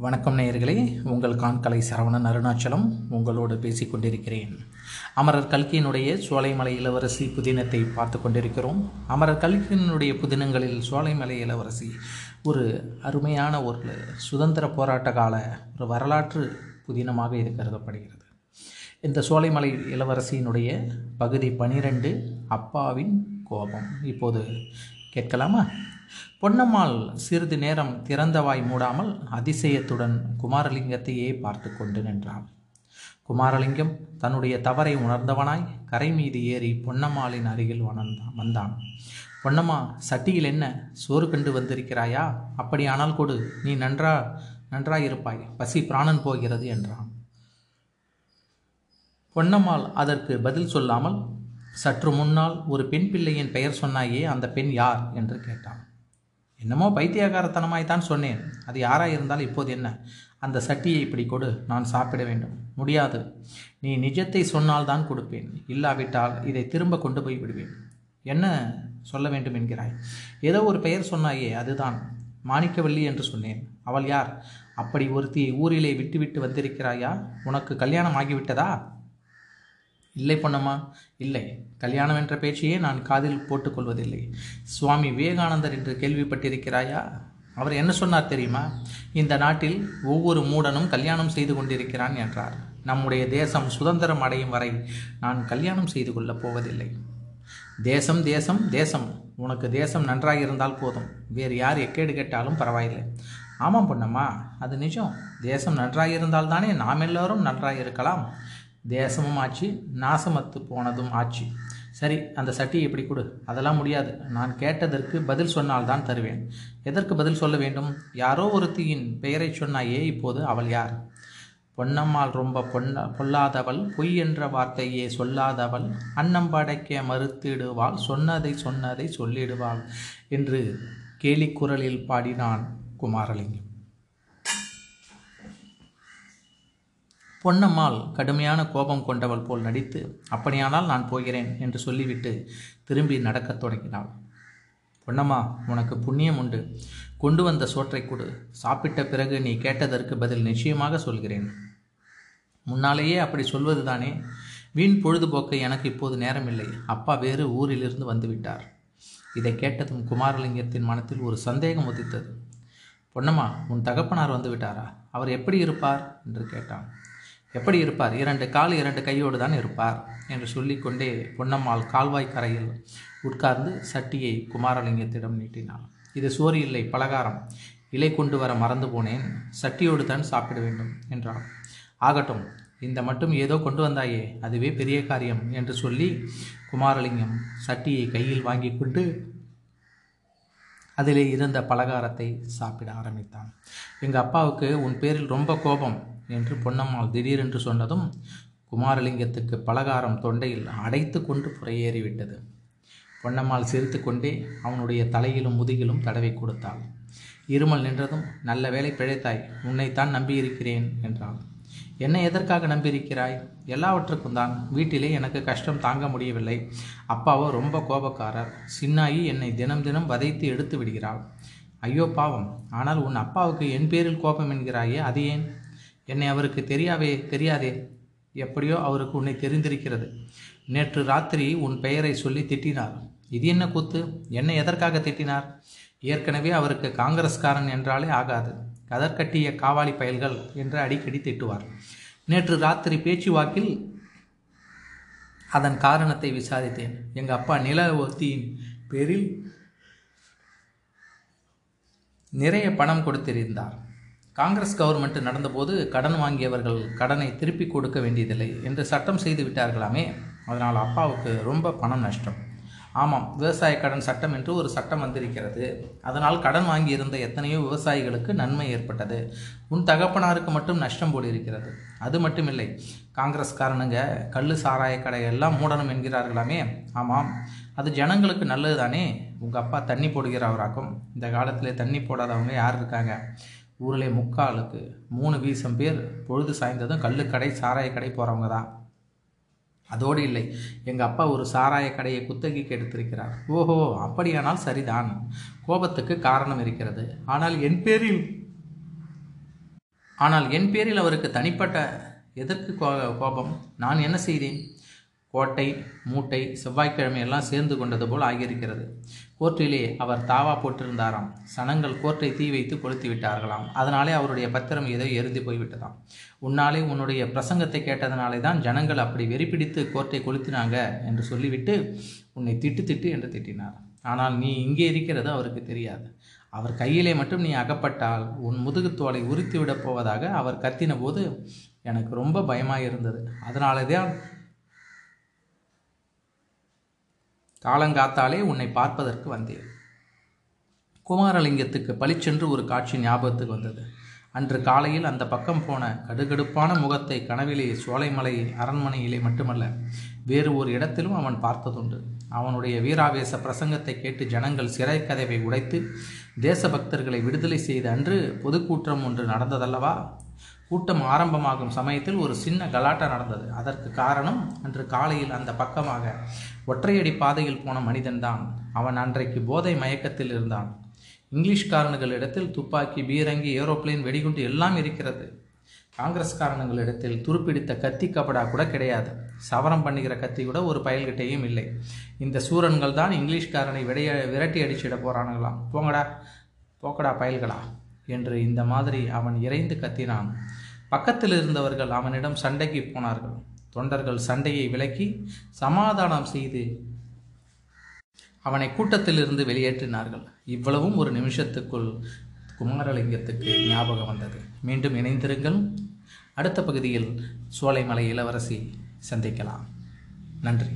வணக்கம் நேயர்களே உங்கள் காண்கலை சரவணன் அருணாச்சலம் உங்களோடு பேசிக் கொண்டிருக்கிறேன். அமரர் கல்கியினுடைய சோலைமலை இளவரசி புதினத்தை பார்த்து கொண்டிருக்கிறோம். அமரர் கல்கியினுடைய புதினங்களில் சோலைமலை இளவரசி ஒரு அருமையான ஒரு சுதந்திர போராட்ட கால ஒரு வரலாற்று புதினமாக இது கருதப்படுகிறது. இந்த சோலைமலை இளவரசியினுடைய பகுதி பனிரெண்டு அப்பாவின் கோபம். இப்போது கேட்கலாமா? பொன்னம்மாள் சிறிது நேரம் திறந்த வாய் மூடாமல் அதிசயத்துடன் குமாரலிங்கத்தையே பார்த்து கொண்டு நின்றாள். குமாரலிங்கம் தன்னுடைய தவறை உணர்ந்தவனாய் கரை மீது ஏறி பொன்னம்மாளின் அருகில் வணந்தான் வந்தான். பொன்னம்மா சட்டியில் என்ன சோறு கண்டு வந்திருக்கிறாயா? அப்படியானால் கொடு நீ நன்றா நன்றாயிருப்பாய் பசி பிராணன் போகிறது என்றான். பொன்னம்மாள் அதற்கு பதில் சொல்லாமல் சற்று முன்னால் ஒரு பெண் பிள்ளையின் பெயர் சொன்னாயே அந்த பெண் யார்? என்று கேட்டான். என்னமோ பைத்தியகாரத்தனமாய் தான் சொன்னேன். அது யாராக இருந்தால் இப்போது என்ன? அந்த சட்டியை இப்படி கொடு நான் சாப்பிட வேண்டும். முடியாது. நீ நிஜத்தை சொன்னால் தான் கொடுப்பேன். இல்லாவிட்டால் இதை திரும்ப கொண்டு போய் விடுவேன். என்ன சொல்ல வேண்டும் என்கிறாய்? ஏதோ ஒரு பெயர் சொன்னாயே அதுதான். மாணிக்கவல்லி என்று சொன்னேன். அவள் யார்? அப்படி ஒருத்தி ஊரிலே விட்டுவிட்டு வந்திருக்கிறாயா? உனக்கு கல்யாணம் ஆகிவிட்டதா? இல்லை பொன்னம்மா இல்லை. கல்யாணம் என்ற பேச்சையே நான் காதில் போட்டுக்கொள்வதில்லை. சுவாமி விவேகானந்தர் என்று கேள்விப்பட்டிருக்கிறாயா? அவர் என்ன சொன்னார் தெரியுமா? இந்த நாட்டில் ஒவ்வொரு மூடனும் கல்யாணம் செய்து கொண்டிருக்கிறான் என்றார். நம்முடைய தேசம் சுதந்திரம் அடையும் வரை நான் கல்யாணம் செய்து கொள்ளப் போவதில்லை. தேசம் தேசம் தேசம். உனக்கு தேசம் நன்றாக இருந்தால் போதும். வேறு யார் எக்கேடு கேட்டாலும் பரவாயில்லை. ஆமாம் பொன்னம்மா அது நிஜம். தேசம் நன்றாக இருந்தால் தானே நாம் எல்லோரும் நன்றாக இருக்கலாம். தேசமும் ஆச்சு நாசமத்து போனதும் ஆச்சு சரி அந்த சட்டியை எப்படி கொடு. அதெல்லாம் முடியாது. நான் கேட்டதற்கு பதில் சொன்னால்தான் தருவேன். எதற்கு பதில் சொல்ல வேண்டும்? யாரோ ஒருத்தியின் பெயரை சொன்னாயே இப்போது அவள் யார்? பொன்னம்மாள் ரொம்ப பொன்ன பொல்லாதவள் பொய் என்ற வார்த்தையே சொல்லாதவள் அன்னம் படைக்க மறுத்திடுவாள் சொன்னதை சொன்னதை சொல்லிடுவாள் என்று கேலிக்குரலில் பாடினான் குமாரலிங்கம். பொன்னம்மாள் கடுமையான கோபம் கொண்டவள் போல் நடித்து அப்படியானால் நான் போகிறேன் என்று சொல்லிவிட்டு திரும்பி நடக்கத் தொடங்கினாள். பொன்னம்மா உனக்கு புண்ணியம் உண்டு. கொண்டு வந்த சோற்றை கொடு. சாப்பிட்ட பிறகு நீ கேட்டதற்கு பதில் நிச்சயமாக சொல்கிறேன். முன்னாலேயே அப்படி சொல்வது தானே வீண் பொழுதுபோக்க எனக்கு இப்போது நேரமில்லை. அப்பா வேறு ஊரிலிருந்து வந்துவிட்டார். இதை கேட்டதும் குமாரலிங்கத்தின் மனத்தில் ஒரு சந்தேகம் உதித்தது. பொன்னம்மா உன் தகப்பனார் வந்துவிட்டாரா? அவர் எப்படி இருப்பார்? என்று கேட்டான். எப்படி இருப்பார்? இரண்டு கால் இரண்டு கையோடு தான் இருப்பார் என்று சொல்லிக்கொண்டே பொன்னம்மாள் கால்வாய் கரையில் உட்கார்ந்து சட்டியை குமாரலிங்கத்திடம் நீட்டினாள். இது சோறு இல்லை பலகாரம். இலை கொண்டு வர மறந்து போனேன் சட்டியோடு தான் சாப்பிட வேண்டும் என்றாள். ஆகட்டும் இந்த மட்டும் ஏதோ கொண்டு வந்தாயே அதுவே பெரிய காரியம் என்று சொல்லி குமாரலிங்கம் சட்டியை கையில் வாங்கி கொண்டு அதிலே இருந்த பலகாரத்தை சாப்பிட ஆரம்பித்தான். எங்கள் அப்பாவுக்கு உன் பேரில் ரொம்ப கோபம் என்று பொன்னம்மாள் திடீரென்று சொன்னதும் குமாரலிங்கத்துக்கு பலகாரம் தொண்டையில் அடைத்து கொண்டு புறையேறிவிட்டது. பொன்னம்மாள் சிரித்து கொண்டே அவனுடைய தலையிலும் முதுகிலும் தடவை கொடுத்தாள். இருமல் நின்றதும் நல்ல வேலை பிழைத்தாய் உன்னைத்தான் நம்பியிருக்கிறேன் என்றாள். என்னை எதற்காக நம்பியிருக்கிறாய்? எல்லாவற்றுக்கும் தான். வீட்டிலே எனக்கு கஷ்டம் தாங்க முடியவில்லை. அப்பாவோ ரொம்ப கோபக்காரர். சின்னாயி என்னை தினம் தினம் வதைத்து எடுத்து விடுகிறாள். ஐயோ பாவம். ஆனால் உன் அப்பாவுக்கு என் பேரில் கோபம் என்கிறாயே அது ஏன்? என்னை அவருக்கு தெரியாவே தெரியாதே? எப்படியோ அவருக்கு உன்னை தெரிந்திருக்கிறது. நேற்று ராத்திரி உன் பெயரை சொல்லி திட்டினார். இது என்ன கூத்து? என்னை எதற்காக திட்டினார்? ஏற்கனவே அவருக்கு காங்கிரஸ்காரன் என்றாலே ஆகாது. கதற்கட்டிய காவாலி பயல்கள் என்று அடிக்கடி திட்டுவார். நேற்று ராத்திரி பேச்சுவாக்கில் அதன் காரணத்தை விசாரித்தேன். எங்கள் அப்பா நில ஒத்தியின் பேரில் நிறைய பணம் கொடுத்திருந்தார். காங்கிரஸ் கவர்மெண்ட் நடந்தபோது கடன் வாங்கியவர்கள் கடனை திருப்பி கொடுக்க வேண்டியதில்லை என்று சட்டம் செய்து விட்டார்களாமே. அதனால் அப்பாவுக்கு ரொம்ப பணம் நஷ்டம். ஆமாம் விவசாய கடன் சட்டம் என்று ஒரு சட்டம் வந்திருக்கிறது. அதனால் கடன் வாங்கியிருந்த எத்தனையோ விவசாயிகளுக்கு நன்மை ஏற்பட்டது. உன் தகப்பனாருக்கு மட்டும் நஷ்டம் போலிருக்கிறது அது மட்டுமில்லை காங்கிரஸ்காரனுங்க கல் சாராய கடை எல்லாம் மூடணும் என்கிறார்களாமே. ஆமாம் அது ஜனங்களுக்கு நல்லது தானே உங்கள் அப்பா தண்ணி போடுகிறவராக்கும். இந்த காலத்தில் தண்ணி போடாதவங்க யார் இருக்காங்க? ஊரில் முக்காலுக்கு மூணு வீசம் பேர் பொழுது சாய்ந்ததும் கல்லுக்கடை சாராய கடை போகிறவங்க தான். அதோடு இல்லை. எங்கள் அப்பா ஒரு சாராய கடையை குத்தகைக்கு எடுத்திருக்கிறார். ஓஹோ அப்படியானால் சரிதான். கோபத்துக்கு காரணம் இருக்கிறது. ஆனால் என் பேரில் ஆனால் என் பேரில் அவருக்கு தனிப்பட்ட எதற்கு கோ கோபம்? நான் என்ன செய்தேன்? கோட்டை மூட்டை செவ்வாய்க்கிழமை எல்லாம் சேர்ந்து கொண்டது போல் ஆகியிருக்கிறது. கோர்ட்டிலே அவர் தாவா போட்டிருந்தாராம். சனங்கள் கோர்ட்டை தீ வைத்து கொளுத்தி விட்டார்களாம். அதனாலே அவருடைய பத்திரம் ஏதோ எரிந்து போய்விட்டதாம். உன்னாலே உன்னுடைய பிரசங்கத்தை கேட்டதனாலே தான் ஜனங்கள் அப்படி வெறிப்பிடித்து கோர்ட்டை கொளுத்தினாங்க என்று சொல்லிவிட்டு உன்னை திட்டு திட்டு என்று திட்டினார். ஆனால் நீ இங்கே இருக்கிறது அவருக்கு தெரியாது. அவர் கையிலே மட்டும் நீ அகப்பட்டால் உன் முதுகுத்தோலை உரித்து விடப் போவதாக அவர் கத்தின போது எனக்கு ரொம்ப பயமாக இருந்தது அதனால தான் காலங்காத்தாலே உன்னை பார்ப்பதற்கு வந்தேன். குமாரலிங்கத்துக்கு பளிச்சென்று ஒரு காட்சி ஞாபகத்துக்கு வந்தது. அன்று காலையில் அந்த பக்கம் போன கடுகடுப்பான முகத்தை கனவிலே சோலைமலை அரண்மனையிலே மட்டுமல்ல வேறு ஒரு இடத்திலும் அவன் பார்த்ததுண்டு. அவனுடைய வீராவேச பிரசங்கத்தை கேட்டு ஜனங்கள் சிறை கதவை உடைத்து தேசபக்தர்களை விடுதலை செய்த அன்று பொதுக்கூட்டம் ஒன்று நடந்ததல்லவா? கூட்டம் ஆரம்பமாகும் சமயத்தில் ஒரு சின்ன கலாட்டா நடந்தது. அதற்கு காரணம் அன்று காலையில் அந்த பக்கமாக ஒற்றையடி பாதையில் போன மனிதன்தான் அவன் அன்றைக்கு போதை மயக்கத்தில் இருந்தான். இங்கிலீஷ்காரனுகளிடத்தில் துப்பாக்கி பீரங்கி ஏரோப்ளேன் வெடிகுண்டு எல்லாம் இருக்கிறது. காங்கிரஸ்காரனுங்களிடத்தில் துருப்பிடித்த கத்தி கபடா கூட கிடையாது. சவரம் பண்ணுகிற கத்தி கூட ஒரு பயல்கிட்டையும் இல்லை. இந்த சூரன்கள் தான் இங்கிலீஷ்காரனை விடைய விரட்டி அடிச்சிட போறானுங்களாம். போங்கடா போக்கடா பயல்களா? என்று இந்த மாதிரி அவன் இறைந்து கத்தினான். பக்கத்தில் இருந்தவர்கள் அவனிடம் சண்டைக்கு போனார்கள். தொண்டர்கள் சண்டையை விலக்கி சமாதானம் செய்து அவனை கூட்டத்திலிருந்து வெளியேற்றினார்கள். இவ்வளவும் ஒரு நிமிஷத்துக்குள் குமாரலிங்கத்துக்கு ஞாபகம் வந்தது. மீண்டும் இணைந்திருங்கள். அடுத்த பகுதியில் சோலைமலை இளவரசி சந்திக்கலாம். நன்றி.